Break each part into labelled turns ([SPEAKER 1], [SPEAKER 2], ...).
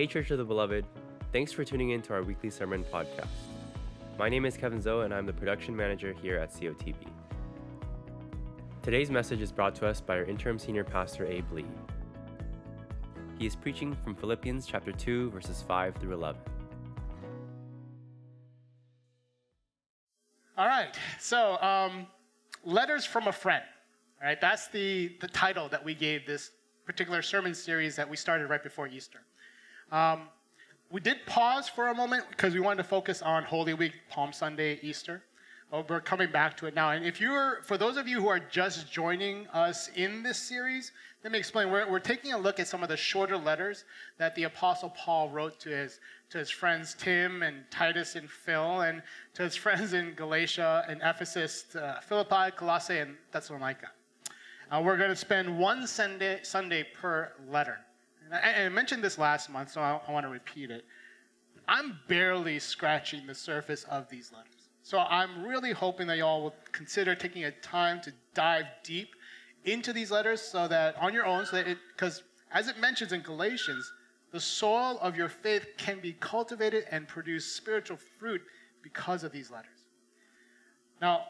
[SPEAKER 1] Hey, Church of the Beloved. Thanks for tuning in to our weekly sermon podcast. My name is Kevin Zoe, and I'm the production manager here at COTB. Today's message is brought to us by our interim senior pastor, Abe Lee. He is preaching from Philippians chapter 2, verses 5 through 11.
[SPEAKER 2] All right, so um, letters from a friend. All right, that's the, the title that we gave this particular sermon series that we started right before Easter. Um, we did pause for a moment because we wanted to focus on Holy Week, Palm Sunday, Easter. But we're coming back to it now. And if you're, for those of you who are just joining us in this series, let me explain. We're, we're taking a look at some of the shorter letters that the Apostle Paul wrote to his, to his friends Tim and Titus and Phil, and to his friends in Galatia and Ephesus, uh, Philippi, Colossae, and Thessalonica. Uh, we're going to spend one Sunday, Sunday per letter. I, I mentioned this last month, so I, I want to repeat it. I'm barely scratching the surface of these letters. So I'm really hoping that y'all will consider taking a time to dive deep into these letters so that on your own, so that it, because as it mentions in Galatians, the soil of your faith can be cultivated and produce spiritual fruit because of these letters. Now,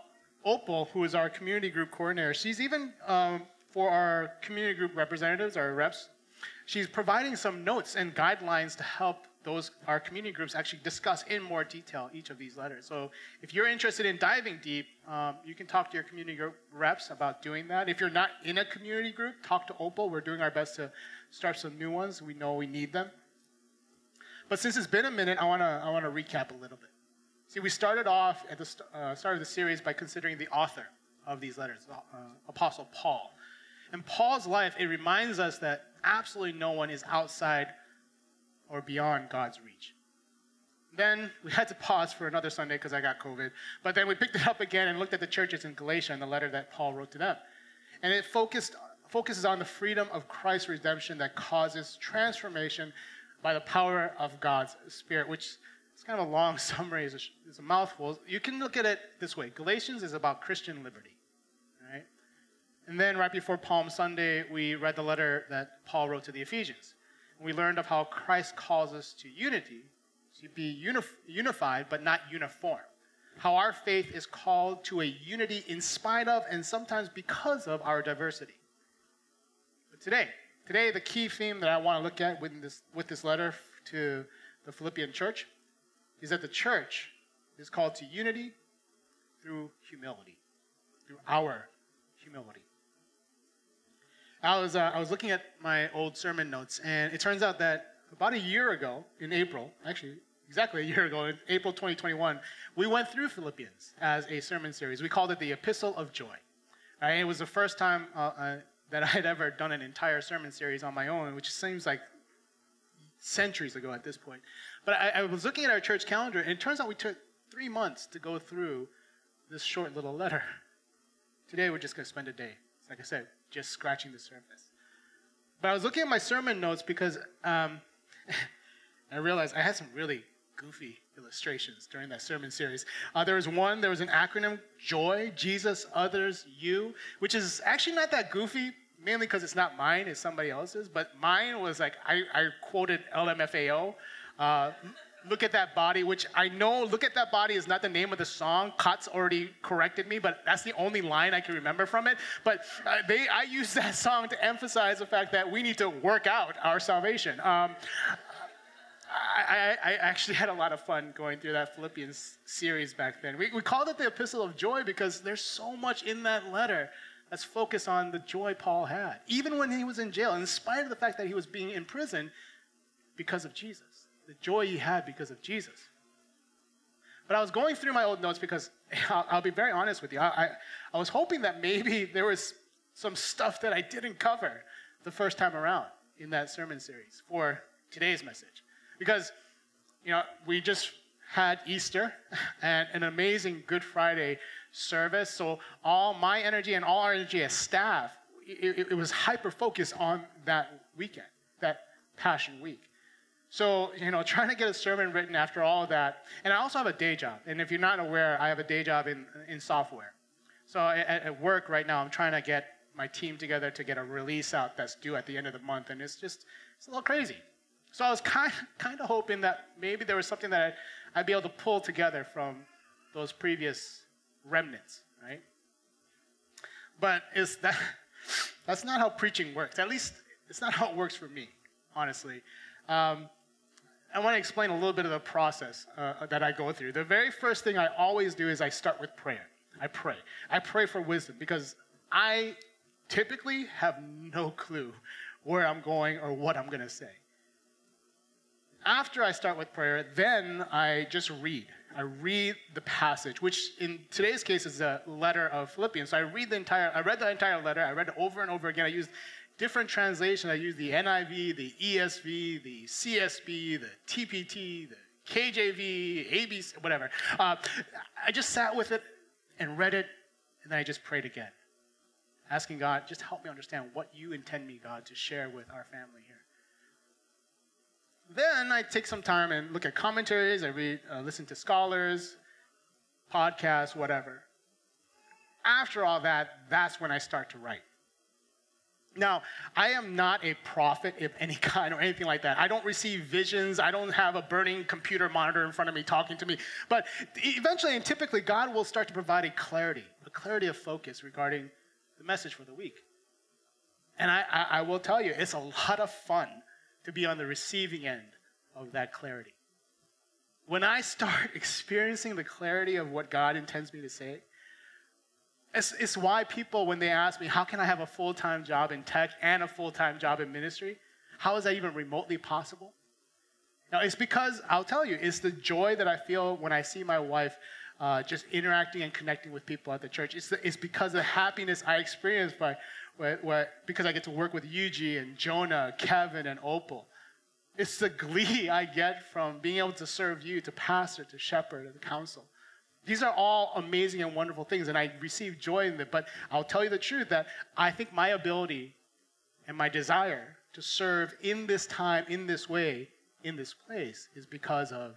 [SPEAKER 2] Opal, who is our community group coordinator, she's even um, for our community group representatives, our reps, she's providing some notes and guidelines to help those our community groups actually discuss in more detail each of these letters. So if you're interested in diving deep, um, you can talk to your community group reps about doing that. If you're not in a community group, talk to Opal. We're doing our best to start some new ones. We know we need them. But since it's been a minute, I want to I want to recap a little bit. See, we started off at the st- uh, start of the series by considering the author of these letters, uh, Apostle Paul. And Paul's life, it reminds us that absolutely no one is outside or beyond God's reach. Then we had to pause for another Sunday because I got COVID. But then we picked it up again and looked at the churches in Galatia and the letter that Paul wrote to them. And it focused, focuses on the freedom of Christ's redemption that causes transformation by the power of God's Spirit, which is kind of a long summary, it's a, it's a mouthful. You can look at it this way Galatians is about Christian liberty. And then right before Palm Sunday, we read the letter that Paul wrote to the Ephesians we learned of how Christ calls us to unity, to be unif- unified but not uniform. How our faith is called to a unity in spite of and sometimes because of our diversity. But today, today the key theme that I want to look at with this, with this letter to the Philippian church is that the church is called to unity through humility, through our humility. I was, uh, I was looking at my old sermon notes, and it turns out that about a year ago, in April, actually, exactly a year ago, in April 2021, we went through Philippians as a sermon series. We called it the Epistle of Joy. Right? It was the first time uh, uh, that I had ever done an entire sermon series on my own, which seems like centuries ago at this point. But I, I was looking at our church calendar, and it turns out we took three months to go through this short little letter. Today, we're just going to spend a day. Like I said, just scratching the surface. But I was looking at my sermon notes because um, I realized I had some really goofy illustrations during that sermon series. Uh, there was one, there was an acronym, JOY, Jesus, Others, You, which is actually not that goofy, mainly because it's not mine, it's somebody else's. But mine was like, I, I quoted LMFAO. Uh, Look at That Body, which I know Look at That Body is not the name of the song. Kotz already corrected me, but that's the only line I can remember from it. But uh, they, I use that song to emphasize the fact that we need to work out our salvation. Um, I, I, I, actually had a lot of fun going through that Philippians series back then. We, we called it the Epistle of Joy because there's so much in that letter that's focused on the joy Paul had, even when he was in jail, in spite of the fact that he was being in prison because of Jesus the joy he had because of Jesus. But I was going through my old notes because I'll, I'll be very honest with you. I, I, I was hoping that maybe there was some stuff that I didn't cover the first time around in that sermon series for today's message. Because, you know, we just had Easter and an amazing Good Friday service. So all my energy and all our energy as staff, it, it, it was hyper focused on that weekend, that Passion Week. So, you know, trying to get a sermon written after all of that. And I also have a day job. And if you're not aware, I have a day job in, in software. So at, at work right now, I'm trying to get my team together to get a release out that's due at the end of the month. And it's just, it's a little crazy. So I was kind, kind of hoping that maybe there was something that I'd, I'd be able to pull together from those previous remnants, right? But it's that, that's not how preaching works. At least it's not how it works for me, honestly. Um, I want to explain a little bit of the process uh, that I go through. The very first thing I always do is I start with prayer. I pray. I pray for wisdom because I typically have no clue where I'm going or what I'm going to say. After I start with prayer, then I just read. I read the passage, which in today's case is a letter of Philippians. So I read the entire, I read the entire letter. I read it over and over again. I used different translations. I use the NIV, the ESV, the CSB, the TPT, the KJV, ABC, whatever. Uh, I just sat with it and read it, and then I just prayed again, asking God, just help me understand what you intend me, God, to share with our family here. Then I take some time and look at commentaries. I read, uh, listen to scholars, podcasts, whatever. After all that, that's when I start to write. Now, I am not a prophet of any kind or anything like that. I don't receive visions. I don't have a burning computer monitor in front of me talking to me. But eventually and typically, God will start to provide a clarity, a clarity of focus regarding the message for the week. And I, I, I will tell you, it's a lot of fun to be on the receiving end of that clarity. When I start experiencing the clarity of what God intends me to say, it's, it's why people, when they ask me, how can I have a full time job in tech and a full time job in ministry? How is that even remotely possible? Now, it's because, I'll tell you, it's the joy that I feel when I see my wife uh, just interacting and connecting with people at the church. It's, the, it's because the happiness I experience by, because I get to work with Yuji and Jonah, Kevin, and Opal. It's the glee I get from being able to serve you, to pastor, to shepherd, the council. These are all amazing and wonderful things, and I receive joy in them. But I'll tell you the truth that I think my ability and my desire to serve in this time, in this way, in this place, is because of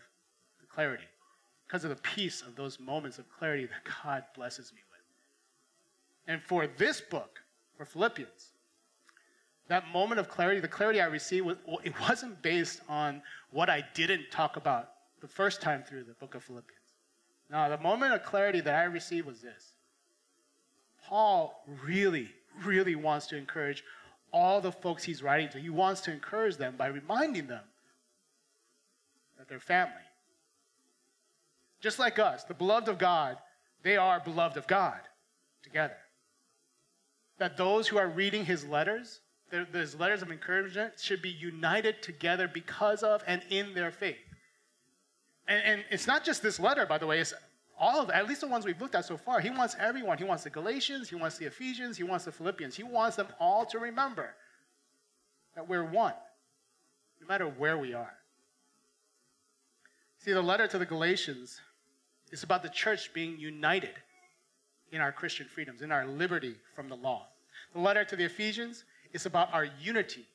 [SPEAKER 2] the clarity, because of the peace of those moments of clarity that God blesses me with. And for this book, for Philippians, that moment of clarity, the clarity I received, it wasn't based on what I didn't talk about the first time through the book of Philippians. Now, the moment of clarity that I received was this Paul really, really wants to encourage all the folks he's writing to. He wants to encourage them by reminding them that they're family. Just like us, the beloved of God, they are beloved of God together. That those who are reading his letters, those letters of encouragement, should be united together because of and in their faith. And, and it's not just this letter, by the way, it's all of, at least the ones we've looked at so far. He wants everyone. He wants the Galatians, he wants the Ephesians, he wants the Philippians. He wants them all to remember that we're one, no matter where we are. See, the letter to the Galatians is about the church being united in our Christian freedoms, in our liberty from the law. The letter to the Ephesians is about our unity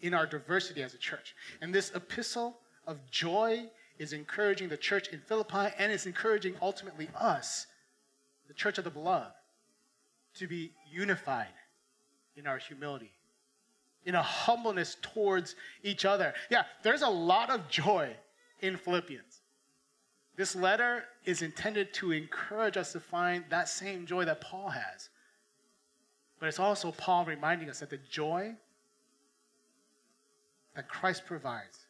[SPEAKER 2] in our diversity as a church. And this epistle of joy is encouraging the church in Philippi and is encouraging ultimately us, the church of the beloved, to be unified in our humility, in a humbleness towards each other. Yeah, there's a lot of joy in Philippians. This letter is intended to encourage us to find that same joy that Paul has. But it's also Paul reminding us that the joy that Christ provides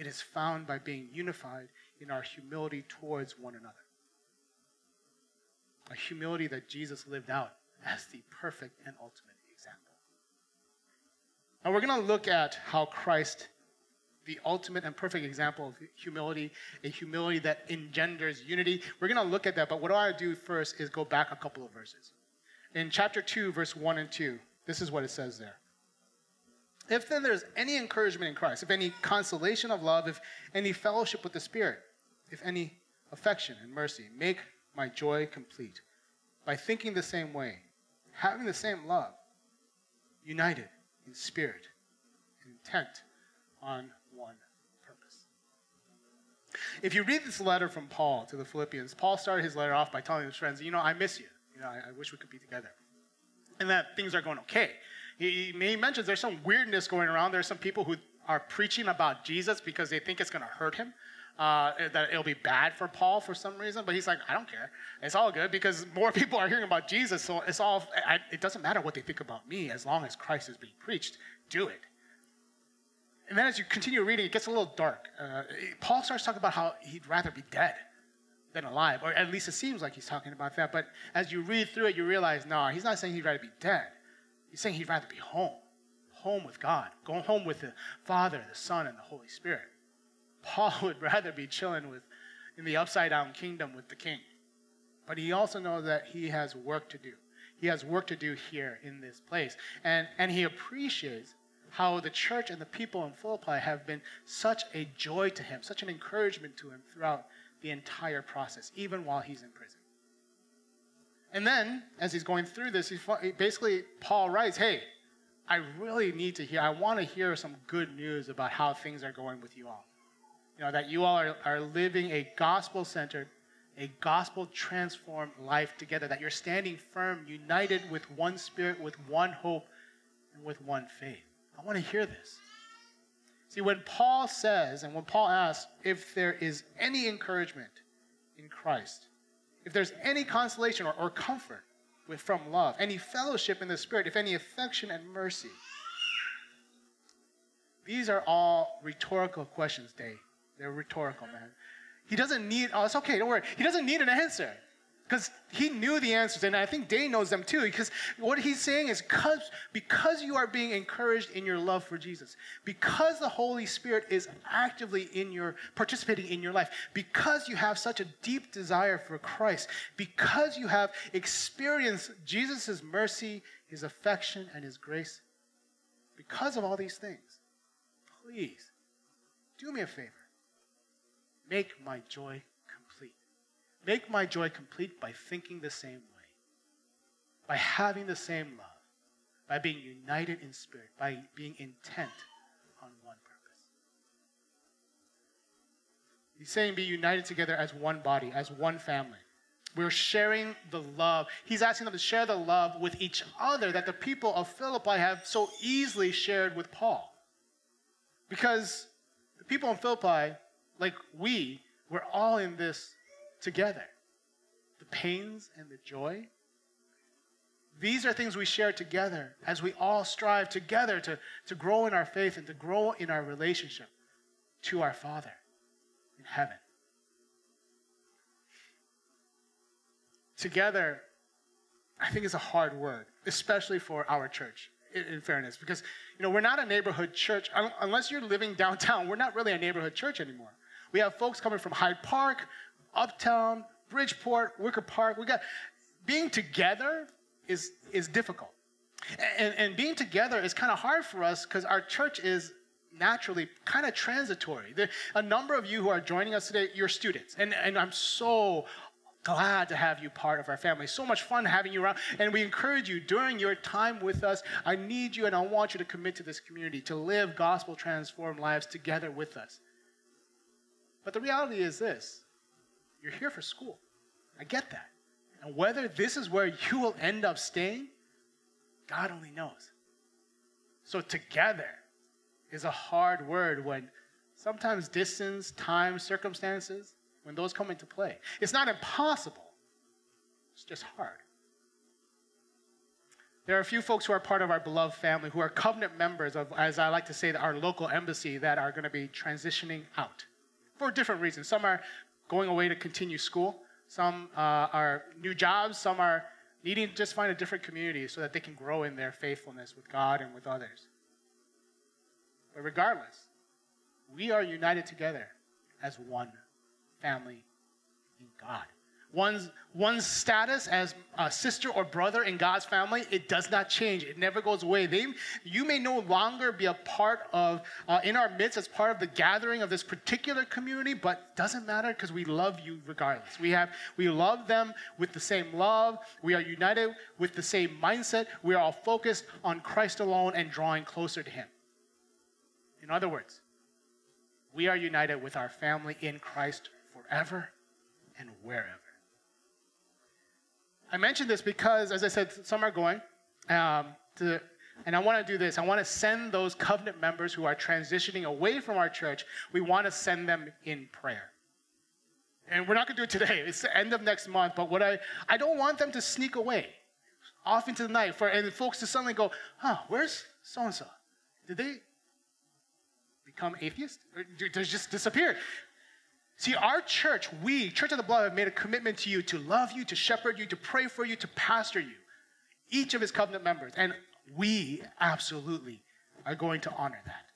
[SPEAKER 2] it is found by being unified in our humility towards one another. A humility that Jesus lived out as the perfect and ultimate example. Now we're going to look at how Christ, the ultimate and perfect example of humility, a humility that engenders unity, we're going to look at that. But what I do first is go back a couple of verses. In chapter 2, verse 1 and 2, this is what it says there. If then there's any encouragement in Christ, if any consolation of love, if any fellowship with the Spirit, if any affection and mercy, make my joy complete by thinking the same way, having the same love, united in spirit, intent on one purpose. If you read this letter from Paul to the Philippians, Paul started his letter off by telling his friends, you know, I miss you. You know, I, I wish we could be together. And that things are going okay he, he mentions there's some weirdness going around. There's some people who are preaching about Jesus because they think it's going to hurt him. Uh, that it'll be bad for Paul for some reason, but he's like, I don't care. It's all good because more people are hearing about Jesus, so it's all. I, it doesn't matter what they think about me as long as Christ is being preached. Do it. And then as you continue reading, it gets a little dark. Uh, Paul starts talking about how he'd rather be dead than alive, or at least it seems like he's talking about that. But as you read through it, you realize, no, he's not saying he'd rather be dead. He's saying he'd rather be home, home with God, going home with the Father, the Son, and the Holy Spirit. Paul would rather be chilling with in the upside down kingdom with the king. But he also knows that he has work to do. He has work to do here in this place. And, and he appreciates how the church and the people in Philippi have been such a joy to him, such an encouragement to him throughout the entire process, even while he's in prison. And then, as he's going through this, he basically, Paul writes, Hey, I really need to hear, I want to hear some good news about how things are going with you all. You know, that you all are, are living a gospel centered, a gospel transformed life together, that you're standing firm, united with one spirit, with one hope, and with one faith. I want to hear this. See, when Paul says, and when Paul asks if there is any encouragement in Christ, if there's any consolation or, or comfort with, from love, any fellowship in the Spirit, if any affection and mercy, these are all rhetorical questions, Dave. They're rhetorical, man. He doesn't need, oh, it's okay, don't worry. He doesn't need an answer because he knew the answers, and I think Dane knows them too. Because what he's saying is, because, because you are being encouraged in your love for Jesus, because the Holy Spirit is actively in your participating in your life, because you have such a deep desire for Christ, because you have experienced Jesus' mercy, His affection, and His grace, because of all these things, please do me a favor. Make my joy Make my joy complete by thinking the same way, by having the same love, by being united in spirit, by being intent on one purpose. He's saying be united together as one body, as one family. We're sharing the love. He's asking them to share the love with each other that the people of Philippi have so easily shared with Paul. Because the people in Philippi, like we, we're all in this together. The pains and the joy. These are things we share together as we all strive together to, to grow in our faith and to grow in our relationship to our Father in heaven. Together, I think is a hard word, especially for our church, in, in, fairness, because you know we're not a neighborhood church. Unless you're living downtown, we're not really a neighborhood church anymore. We have folks coming from Hyde Park, Uptown, Bridgeport, Wicker Park. We got being together is is difficult, and, and being together is kind of hard for us because our church is naturally kind of transitory. There, a number of you who are joining us today, you're students, and and I'm so glad to have you part of our family. So much fun having you around. And we encourage you during your time with us. I need you and I want you to commit to this community, to live gospel transformed lives together with us. But the reality is this you're here for school. I get that. And whether this is where you will end up staying, God only knows. So, together is a hard word when sometimes distance, time, circumstances, when those come into play. It's not impossible, it's just hard. There are a few folks who are part of our beloved family who are covenant members of, as I like to say, our local embassy that are going to be transitioning out for different reasons. Some are going away to continue school. Some uh, are new jobs. Some are needing to just find a different community so that they can grow in their faithfulness with God and with others. But regardless, we are united together as one family in God. One's, one's status as a sister or brother in God's family, it does not change. It never goes away. They, you may no longer be a part of, uh, in our midst, as part of the gathering of this particular community, but doesn't matter because we love you regardless. We, have, we love them with the same love. We are united with the same mindset. We are all focused on Christ alone and drawing closer to Him. In other words, we are united with our family in Christ forever and wherever. I mention this because, as I said, some are going um, to And I want to do this. I want to send those covenant members who are transitioning away from our church, we want to send them in prayer. And we're not going to do it today. It's the end of next month. But what I, I don't want them to sneak away off into the night for and folks to suddenly go, huh, where's so and so? Did they become atheist? Or did they just disappear? See, our church, we, Church of the Beloved, have made a commitment to you to love you, to shepherd you, to pray for you, to pastor you, each of his covenant members. And we absolutely are going to honor that.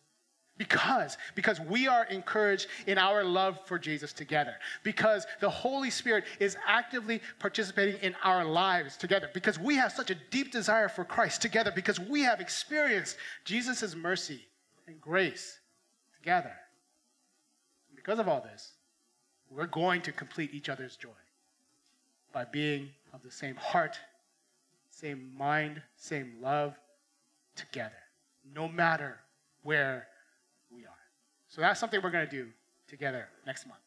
[SPEAKER 2] Because, because we are encouraged in our love for Jesus together. Because the Holy Spirit is actively participating in our lives together. Because we have such a deep desire for Christ together. Because we have experienced Jesus' mercy and grace together. Because of all this, we're going to complete each other's joy by being of the same heart, same mind, same love together, no matter where we are. So that's something we're going to do together next month.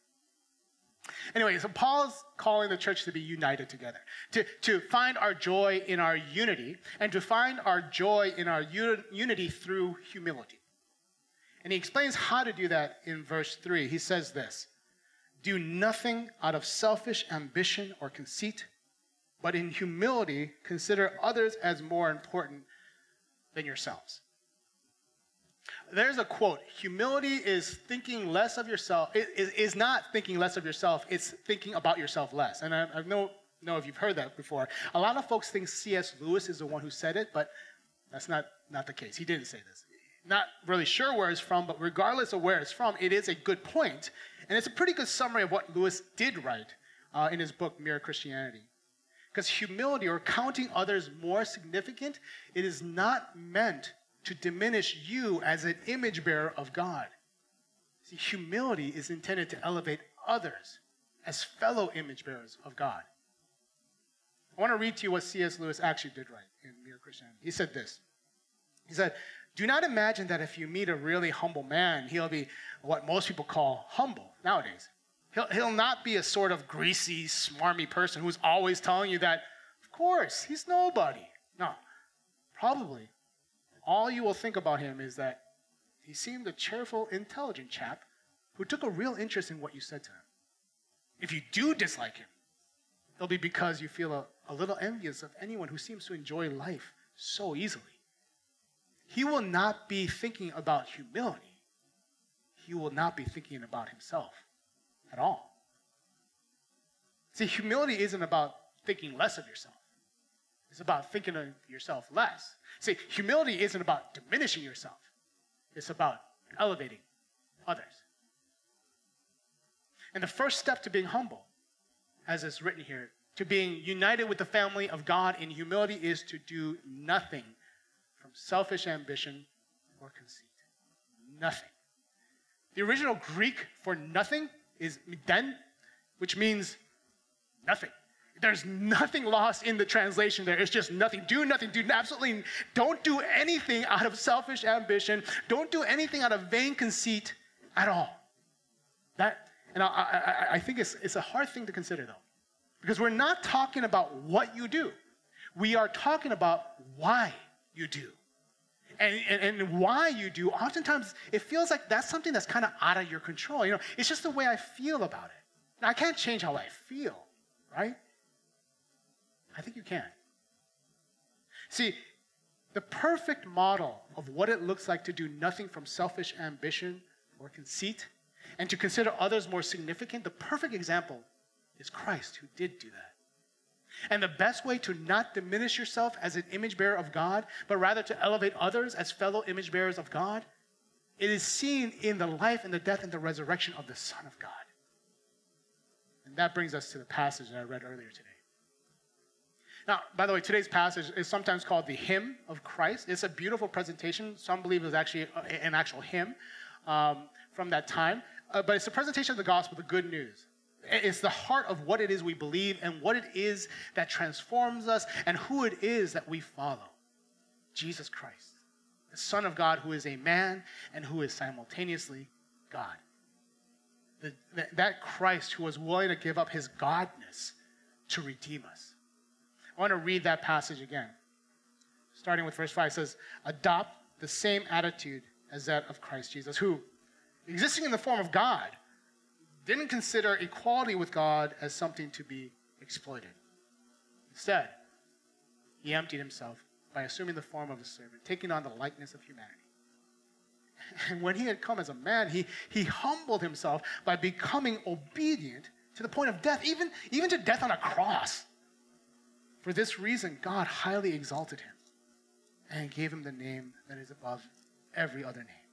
[SPEAKER 2] Anyway, so Paul's calling the church to be united together, to, to find our joy in our unity, and to find our joy in our un- unity through humility. And he explains how to do that in verse 3. He says this Do nothing out of selfish ambition or conceit, but in humility consider others as more important than yourselves. There's a quote humility is thinking less of yourself, it is not thinking less of yourself, it's thinking about yourself less. And I, I know, know if you've heard that before. A lot of folks think C.S. Lewis is the one who said it, but that's not, not the case. He didn't say this. Not really sure where it's from, but regardless of where it's from, it is a good point. And it's a pretty good summary of what Lewis did write uh, in his book, Mere Christianity. Because humility or counting others more significant, it is not meant to diminish you as an image bearer of God. See, humility is intended to elevate others as fellow image bearers of God. I want to read to you what C.S. Lewis actually did write in Mere Christianity. He said this. He said, Do not imagine that if you meet a really humble man, he'll be what most people call humble nowadays. He'll, he'll not be a sort of greasy, smarmy person who's always telling you that, of course, he's nobody. No, probably all you will think about him is that he seemed a cheerful, intelligent chap who took a real interest in what you said to him. If you do dislike him, it'll be because you feel a, a little envious of anyone who seems to enjoy life so easily. He will not be thinking about humility. He will not be thinking about himself at all. See, humility isn't about thinking less of yourself. It's about thinking of yourself less. See, humility isn't about diminishing yourself, it's about elevating others. And the first step to being humble, as is written here, to being united with the family of God in humility is to do nothing selfish ambition or conceit. Nothing. The original Greek for nothing is miden, which means nothing. There's nothing lost in the translation there. It's just nothing. Do nothing. Do absolutely don't do anything out of selfish ambition. Don't do anything out of vain conceit at all. That, and I, I, I think it's, it's a hard thing to consider though, because we're not talking about what you do. We are talking about why you do. And, and, and, why you do, oftentimes it feels like that's something that's kind of out of your control. You know, it's just the way I feel about it. Now, I can't change how I feel, right? I think you can. See, the perfect model of what it looks like to do nothing from selfish ambition or conceit and to consider others more significant, the perfect example is Christ, who did do that. And the best way to not diminish yourself as an image bearer of God, but rather to elevate others as fellow image bearers of God, it is seen in the life and the death and the resurrection of the Son of God. And that brings us to the passage that I read earlier today. Now, by the way, today's passage is sometimes called the Hymn of Christ. It's a beautiful presentation. Some believe it was actually an actual hymn um, from that time. Uh, but it's a presentation of the gospel, the good news. It's the heart of what it is we believe and what it is that transforms us and who it is that we follow Jesus Christ, the Son of God, who is a man and who is simultaneously God. The, that Christ who was willing to give up his godness to redeem us. I want to read that passage again. starting with verse 5, says, Adopt the same attitude as that of Christ Jesus, who, existing in the form of God, didn't consider equality with God as something to be exploited. Instead, he emptied himself by assuming the form of a servant, taking on the likeness of humanity. And when he had come as a man, he, he humbled himself by becoming obedient to the point of death, even, even to death on a cross. For this reason, God highly exalted him and gave him the name that is above every other name,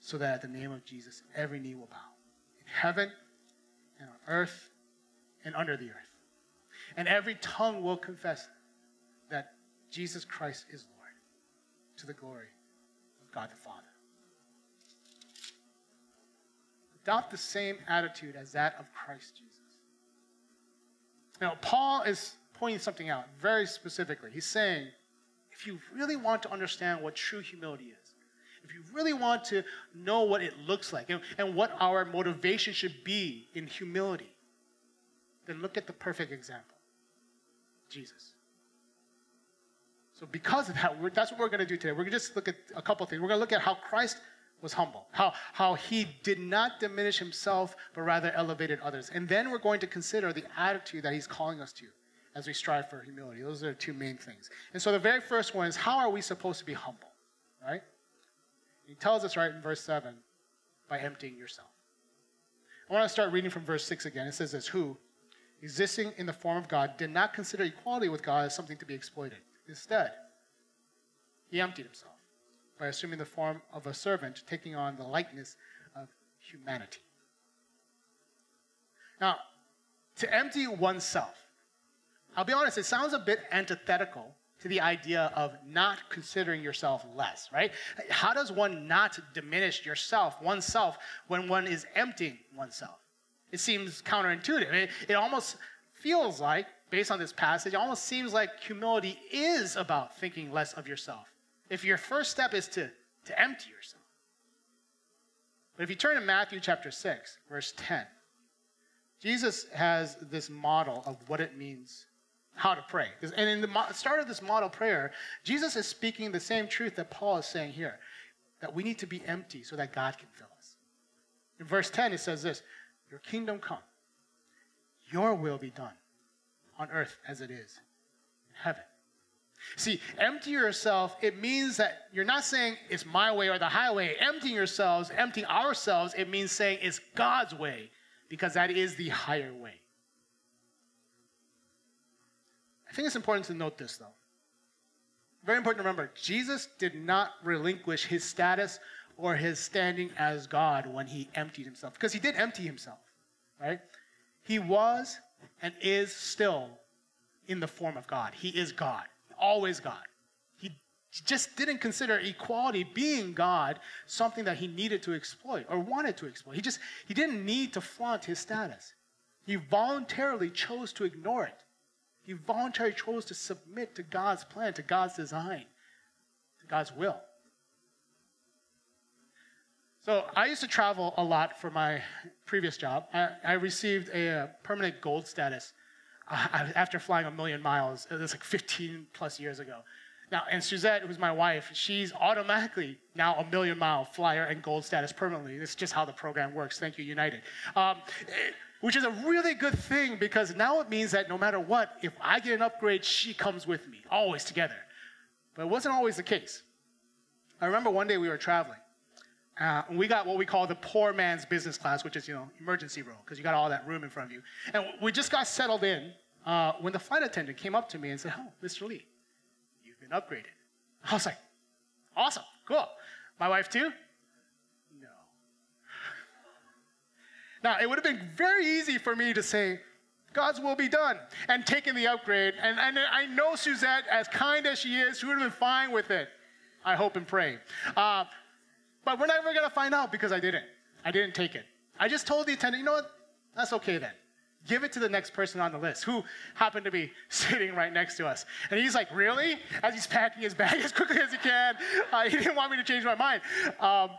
[SPEAKER 2] so that at the name of Jesus, every knee will bow heaven and on earth and under the earth. And every tongue will confess that Jesus Christ is Lord to the glory of God the Father. Adopt the same attitude as that of Christ Jesus. Now, Paul is pointing something out very specifically. He's saying, if you really want to understand what true humility is, if you really want to know what it looks like and, and what our motivation should be in humility, then look at the perfect example Jesus. So, because of that, that's what we're going to do today. We're going to just look at a couple things. We're going to look at how Christ was humble, how, how he did not diminish himself, but rather elevated others. And then we're going to consider the attitude that he's calling us to as we strive for humility. Those are the two main things. And so the very first one is how are we supposed to be humble? Right? He tells us right in verse 7 by emptying yourself. I want to start reading from verse 6 again. It says this Who, existing in the form of God, did not consider equality with God as something to be exploited. Instead, he emptied himself by assuming the form of a servant, taking on the likeness of humanity. Now, to empty oneself, I'll be honest, it sounds a bit antithetical to the idea of not considering yourself less, right? How does one not diminish yourself, oneself, when one is emptying oneself? It seems counterintuitive. It, it almost feels like, based on this passage, it almost seems like humility is about thinking less of yourself. If your first step is to, to empty yourself. But if you turn to Matthew chapter 6, verse 10, Jesus has this model of what it means how to pray. And in the start of this model prayer, Jesus is speaking the same truth that Paul is saying here that we need to be empty so that God can fill us. In verse 10, it says this Your kingdom come, your will be done on earth as it is in heaven. See, empty yourself, it means that you're not saying it's my way or the highway. Emptying yourselves, emptying ourselves, it means saying it's God's way because that is the higher way. Think it's important to note this, though. Very important to remember Jesus did not relinquish his status or his standing as God when he emptied himself, because he did empty himself, right? He was and is still in the form of God. He is God, always God. He just didn't consider equality being God something that he needed to exploit or wanted to exploit. He just he didn't need to flaunt his status. He voluntarily chose to ignore it he voluntarily chose to submit to God's plan, to God's design, to God's will. So I used to travel a lot for my previous job. I, I received a, permanent gold status uh, after flying a million miles. It was like 15 plus years ago. Now, and Suzette, who's my wife, she's automatically now a million mile flyer and gold status permanently. It's just how the program works. Thank you, United. Um, it, which is a really good thing because now it means that no matter what, if I get an upgrade, she comes with me, always together. But it wasn't always the case. I remember one day we were traveling, uh, and we got what we call the poor man's business class, which is, you know, emergency row, because you got all that room in front of you. And we just got settled in uh, when the flight attendant came up to me and said, Oh, Mr. Lee, you've been upgraded. I was like, Awesome, cool. My wife too? Now, it would have been very easy for me to say, God's will be done, and taking the upgrade. And, and I know Suzette, as kind as she is, she would have been fine with it. I hope and pray. Uh, but we're never going to find out because I didn't. I didn't take it. I just told the attendant, you know what? That's okay then. Give it to the next person on the list who happened to be sitting right next to us. And he's like, Really? As he's packing his bag as quickly as he can. Uh, he didn't want me to change my mind. Um,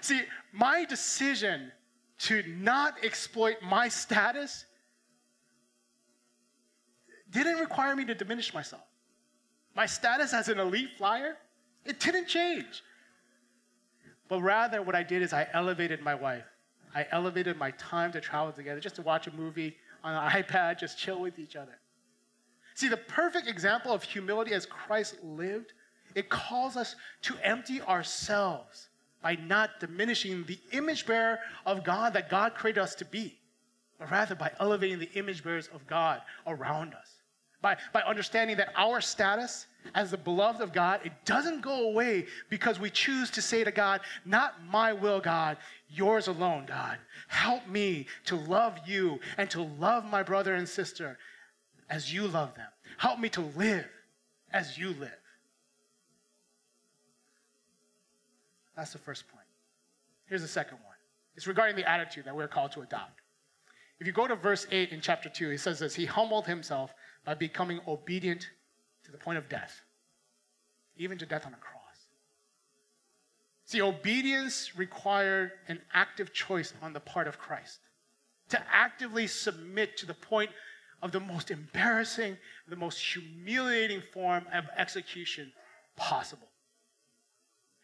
[SPEAKER 2] see, my decision to not exploit my status didn't require me to diminish myself. My status as an elite flyer, it didn't change. But rather, what I did is I elevated my wife. I elevated my time to travel together, just to watch a movie on an iPad, just chill with each other. See, the perfect example of humility as Christ lived, it calls us to empty ourselves by not diminishing the image bearer of God that God created us to be, but rather by elevating the image bearers of God around us. By, by understanding that our status as the beloved of God, it doesn't go away because we choose to say to God, Not my will, God, yours alone, God. Help me to love you and to love my brother and sister as you love them. Help me to live as you live. That's the first point. Here's the second one it's regarding the attitude that we're called to adopt. If you go to verse 8 in chapter 2, he says this He humbled himself by becoming obedient to the point of death, even to death on a cross. See, obedience required an active choice on the part of Christ to actively submit to the point of the most embarrassing, the most humiliating form of execution possible.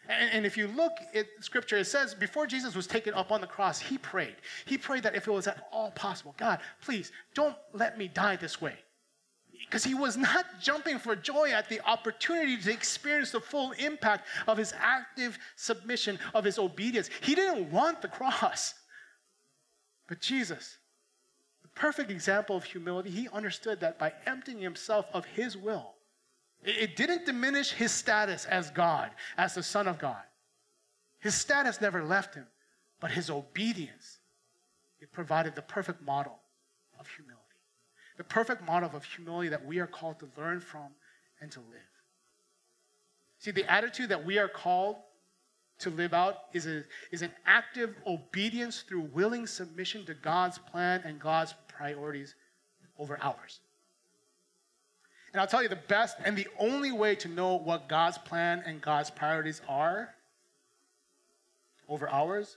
[SPEAKER 2] And, and, if you look at scripture, it says before Jesus was taken up on the cross, he prayed. He prayed that if it was at all possible, God, please don't let me die this way because he was not jumping for joy at the opportunity to experience the full impact of his active submission, of his obedience. He didn't want the cross. But Jesus, the perfect example of humility, he understood that by emptying himself of his will, it didn't diminish his status as God, as the Son of God. His status never left him, but his obedience, it provided the perfect model of humility the perfect model of humility that we are called to learn from and to live. See, the attitude that we are called to live out is, a, is an active obedience through willing submission to God's plan and God's priorities over ours. And I'll tell you the best and the only way to know what God's plan and God's priorities are over ours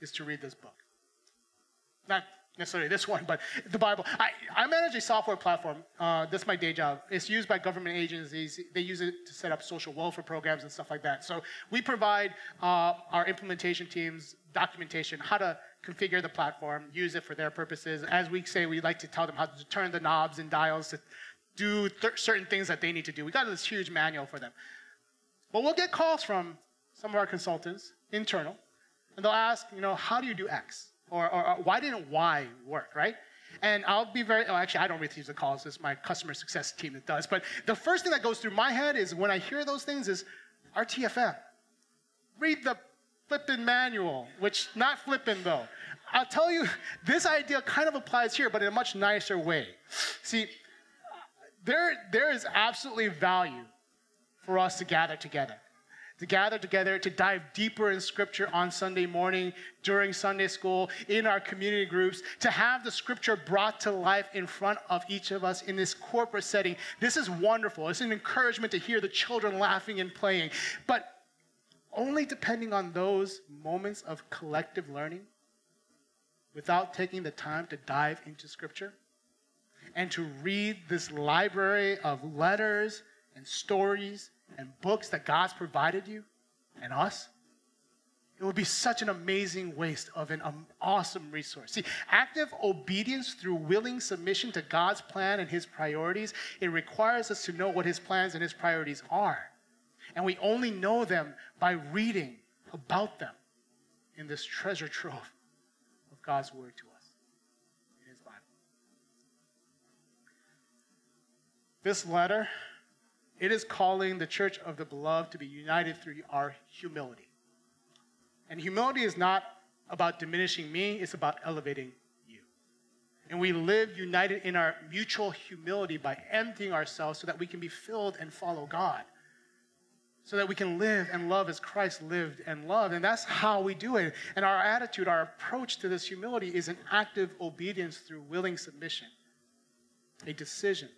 [SPEAKER 2] is to read this book. Not necessarily this one, but the Bible. I, I manage a software platform. Uh, that's my day job. It's used by government agencies. They use it to set up social welfare programs and stuff like that. So we provide uh, our implementation teams documentation, how to configure the platform, use it for their purposes. As we say, we like to tell them how to turn the knobs and dials to do th- certain things that they need to do. We got this huge manual for them. But we'll get calls from some of our consultants, internal, and they'll ask, you know, how do you do X? Or, or, or why didn't Y work, right? And I'll be very, oh, actually, I don't receive the calls. It's my customer success team that does. But the first thing that goes through my head is when I hear those things is RTFM. Read the flippin' manual, which not flippin' though. I'll tell you, this idea kind of applies here, but in a much nicer way. See, there, there is absolutely value for us to gather together to gather together to dive deeper in scripture on Sunday morning, during Sunday school, in our community groups, to have the scripture brought to life in front of each of us in this corporate setting. This is wonderful. It's an encouragement to hear the children laughing and playing. But only depending on those moments of collective learning without taking the time to dive into scripture and to read this library of letters and stories and books that God's provided you and us, it would be such an amazing waste of an um, awesome resource. See, active obedience through willing submission to God's plan and his priorities, it requires us to know what his plans and his priorities are. And we only know them by reading about them in this treasure trove of God's word to us This letter it is calling the church of the beloved to be united through our humility. And humility is not about diminishing me, it's about elevating you. And we live united in our mutual humility by emptying ourselves so that we can be filled and follow God. So that we can live and love as Christ lived and loved. And that's how we do it. And our attitude, our approach to this humility is an active obedience through willing submission, a decision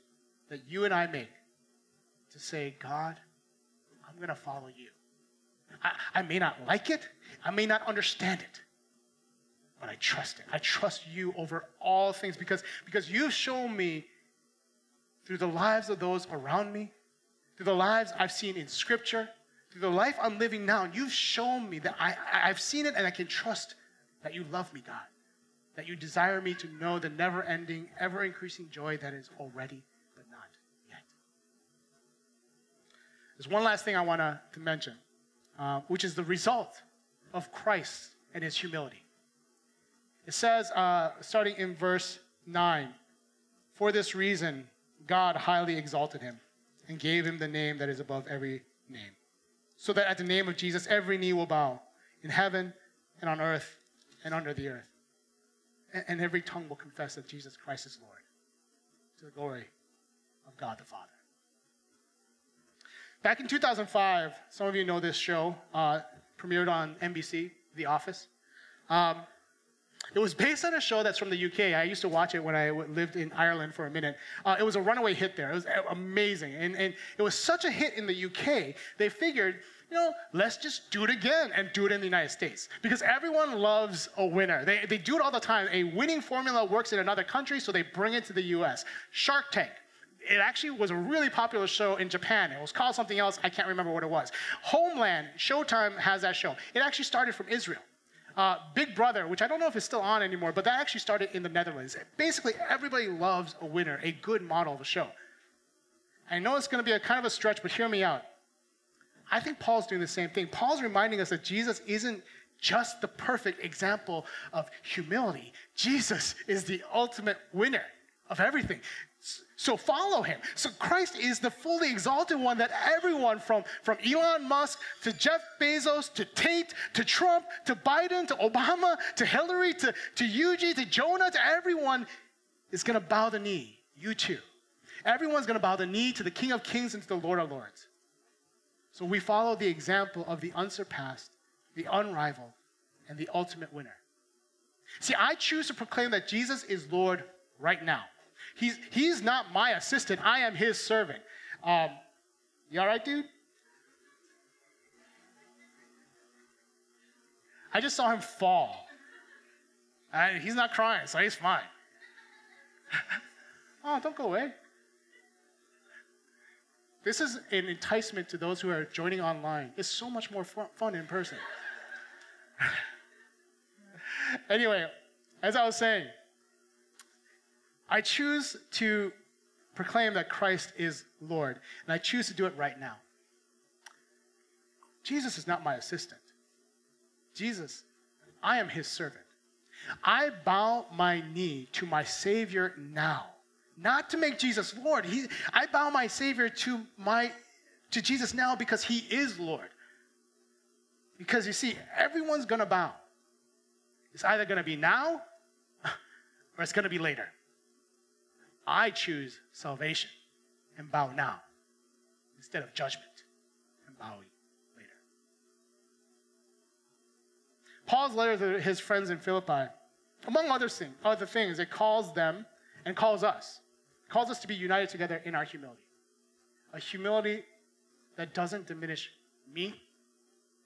[SPEAKER 2] that you and I make to say, God, I'm going to follow you. I, I may not like it, I may not understand it, but I trust it. I trust you over all things because, because you've shown me through the lives of those around me through the lives I've seen in Scripture, through the life I'm living now, you've shown me that I, I've seen it and I can trust that you love me, God. That you desire me to know the never ending, ever increasing joy that is already, but not yet. There's one last thing I want to mention, uh, which is the result of Christ and his humility. It says, uh, starting in verse 9, for this reason, God highly exalted him and gave him the name that is above every name, so that at the name of Jesus, every knee will bow in heaven and on earth and under the earth, and every tongue will confess that Jesus Christ is Lord, to the glory of God the Father. Back in 2005, some of you know this show, uh, premiered on NBC, The Office. Um, it was based on a show that's from the UK. I used to watch it when I lived in Ireland for a minute. Uh, it was a runaway hit there. It was amazing. And, and it was such a hit in the UK, they figured, you know, let's just do it again and do it in the United States. Because everyone loves a winner. They, they do it all the time. A winning formula works in another country, so they bring it to the US. Shark Tank it actually was a really popular show in Japan. It was called something else. I can't remember what it was. Homeland, Showtime has that show. It actually started from Israel. Uh, Big Brother, which I don't know if it's still on anymore, but that actually started in the Netherlands. Basically, everybody loves a winner, a good model of a show. I know it's going to be a kind of a stretch, but hear me out. I think Paul's doing the same thing. Paul's reminding us that Jesus isn't just the perfect example of humility. Jesus is the ultimate winner of everything. So follow him. So Christ is the fully exalted one that everyone from, from Elon Musk to Jeff Bezos to Tate to Trump to Biden to Obama to Hillary to, to Yuji to Jonah to everyone is going to bow the knee. You too. Everyone's going to bow the knee to the King of Kings and to the Lord of Lords. So we follow the example of the unsurpassed, the unrivaled, and the ultimate winner. See, I choose to proclaim that Jesus is Lord right now. He's, he's not my assistant, I am his servant. Um, you all right, dude? I just saw him fall. Uh, he's not crying, so he's fine. oh, don't go away. This is an enticement to those who are joining online. It's so much more fun in person. anyway, as I was saying, I choose to proclaim that Christ is Lord, and I choose to do it right now. Jesus is not my assistant. Jesus, I am his servant. I bow my knee to my Savior now, not to make Jesus Lord. He, I bow my Savior to, my, to Jesus now because he is Lord. Because you see, everyone's going to bow. It's either going to be now or it's going to be later. I choose salvation and bow now instead of judgment and bowing later. Paul's letter to his friends in Philippi, among other things, other things, it calls them and calls us, calls us to be united together in our humility. A humility that doesn't diminish me,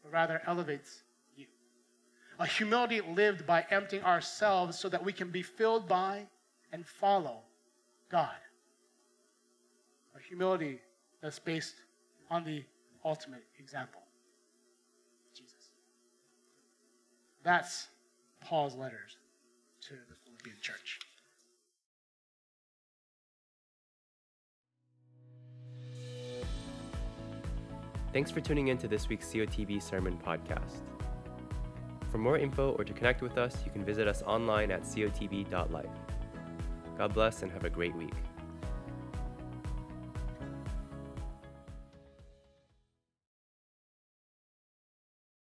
[SPEAKER 2] but rather elevates you. A humility lived by emptying ourselves so that we can be filled by and follow God. A humility that's based on the ultimate example Jesus. That's Paul's letters to the Philippian church.
[SPEAKER 1] Thanks for tuning in to this week's COTV Sermon Podcast. For more info or to connect with us, you can visit us online at cotv.life. God bless and have a great week.